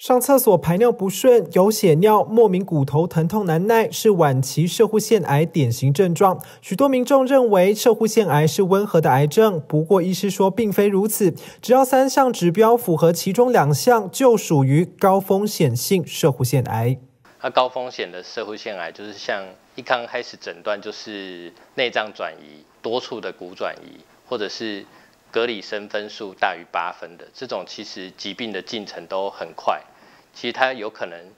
上厕所排尿不顺、有血尿、莫名骨头疼痛难耐，是晚期射护腺癌典型症状。许多民众认为射护腺癌是温和的癌症，不过医师说并非如此。只要三项指标符合其中两项，就属于高风险性射护腺癌。那高风险的射护腺癌就是像一刚开始诊断就是内脏转移、多处的骨转移，或者是。格里森分数大于八分的这种，其实疾病的进程都很快。其实它有可能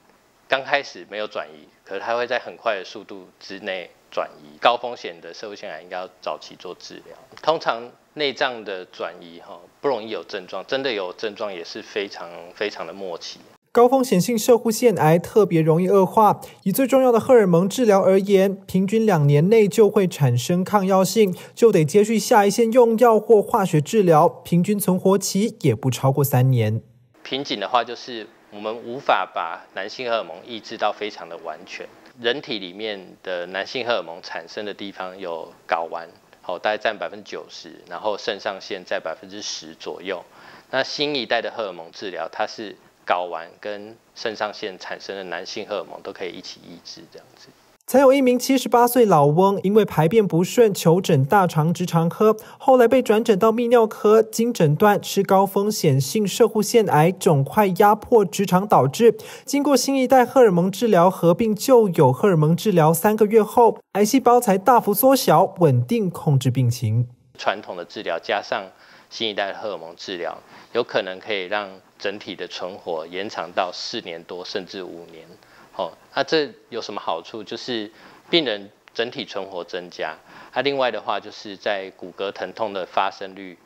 刚开始没有转移，可是它会在很快的速度之内转移。高风险的社会性癌应该要早期做治疗。通常内脏的转移哈不容易有症状，真的有症状也是非常非常的默契。高风险性射护腺癌特别容易恶化。以最重要的荷尔蒙治疗而言，平均两年内就会产生抗药性，就得接续下一线用药或化学治疗，平均存活期也不超过三年。瓶颈的话，就是我们无法把男性荷尔蒙抑制到非常的完全。人体里面的男性荷尔蒙产生的地方有睾丸，好，大概占百分之九十，然后肾上腺在百分之十左右。那新一代的荷尔蒙治疗，它是。睾丸跟肾上腺产生的男性荷尔蒙都可以一起抑制，这样子。曾有一名七十八岁老翁，因为排便不顺，求诊大肠直肠科，后来被转诊到泌尿科，经诊断是高风险性射护腺癌肿块压迫直肠导致。经过新一代荷尔蒙治疗合并旧有荷尔蒙治疗，三个月后，癌细胞才大幅缩小，稳定控制病情。传统的治疗加上新一代的荷尔蒙治疗，有可能可以让整体的存活延长到四年多，甚至五年。好，那这有什么好处？就是病人整体存活增加。那另外的话，就是在骨骼疼痛的发生率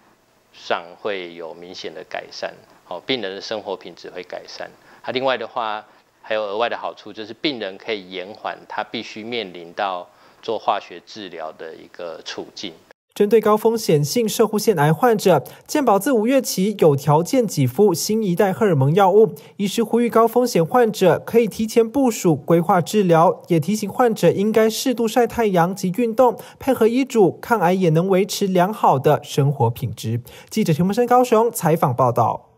上会有明显的改善。好，病人的生活品质会改善。那另外的话，还有额外的好处，就是病人可以延缓他必须面临到做化学治疗的一个处境。针对高风险性射护腺癌患者，健保自五月起有条件给付新一代荷尔蒙药物。医师呼吁高风险患者可以提前部署规划治疗，也提醒患者应该适度晒太阳及运动，配合医嘱，抗癌也能维持良好的生活品质。记者陈木生高雄采访报道。